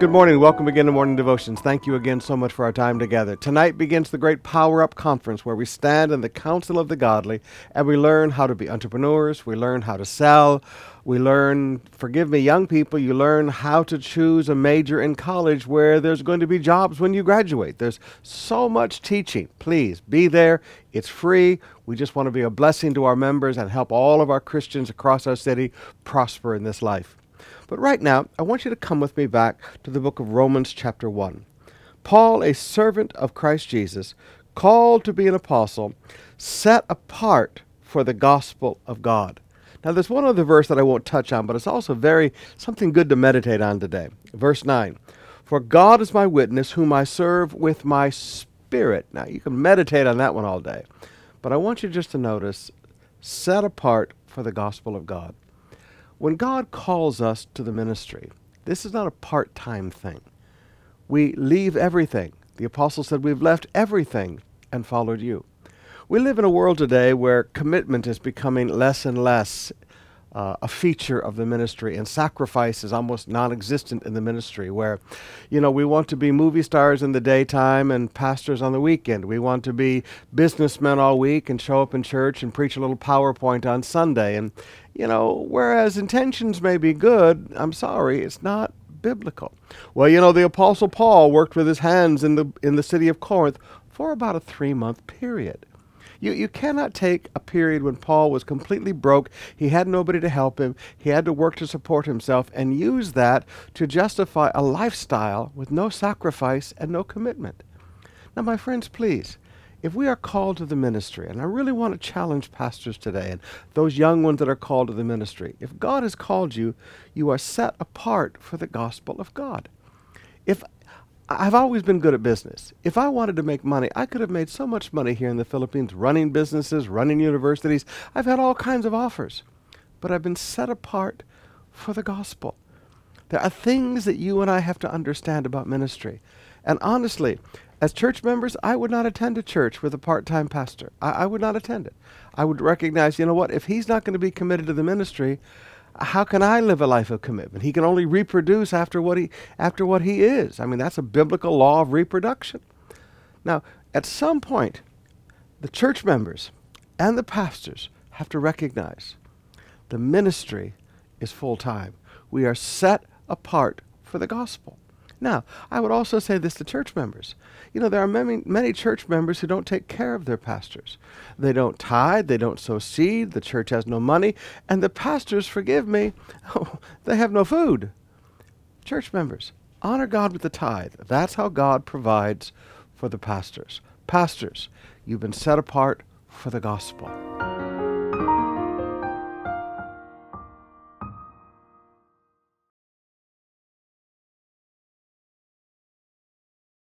Good morning. Welcome again to Morning Devotions. Thank you again so much for our time together. Tonight begins the great Power Up Conference where we stand in the council of the godly and we learn how to be entrepreneurs. We learn how to sell. We learn, forgive me, young people, you learn how to choose a major in college where there's going to be jobs when you graduate. There's so much teaching. Please be there. It's free. We just want to be a blessing to our members and help all of our Christians across our city prosper in this life. But right now, I want you to come with me back to the book of Romans, chapter 1. Paul, a servant of Christ Jesus, called to be an apostle, set apart for the gospel of God. Now, there's one other verse that I won't touch on, but it's also very something good to meditate on today. Verse 9 For God is my witness, whom I serve with my spirit. Now, you can meditate on that one all day, but I want you just to notice set apart for the gospel of God. When God calls us to the ministry, this is not a part time thing. We leave everything. The apostle said, We've left everything and followed you. We live in a world today where commitment is becoming less and less uh, a feature of the ministry, and sacrifice is almost non existent in the ministry. Where, you know, we want to be movie stars in the daytime and pastors on the weekend. We want to be businessmen all week and show up in church and preach a little PowerPoint on Sunday. And, you know, whereas intentions may be good, I'm sorry, it's not biblical. Well, you know, the apostle Paul worked with his hands in the in the city of Corinth for about a 3-month period. You, you cannot take a period when Paul was completely broke, he had nobody to help him, he had to work to support himself, and use that to justify a lifestyle with no sacrifice and no commitment. Now, my friends, please, if we are called to the ministry, and I really want to challenge pastors today and those young ones that are called to the ministry, if God has called you, you are set apart for the gospel of God. If I've always been good at business. If I wanted to make money, I could have made so much money here in the Philippines running businesses, running universities. I've had all kinds of offers. But I've been set apart for the gospel. There are things that you and I have to understand about ministry. And honestly, as church members, I would not attend a church with a part time pastor. I, I, would not attend it. I would recognize, you know what, if he's not going to be committed to the ministry, how can I live a life of commitment? He can only reproduce after what he after what he is. I mean, that's a biblical law of reproduction. Now, at some point, the church members and the pastors have to recognize the ministry is full time. We are set apart for the gospel. Now, I would also say this to church members. You know, there are many, many church members who don't take care of their pastors. They don't tithe, they don't sow seed, the church has no money, and the pastors, forgive me, oh, they have no food. Church members, honor God with the tithe. That's how God provides for the pastors. Pastors, you've been set apart for the gospel.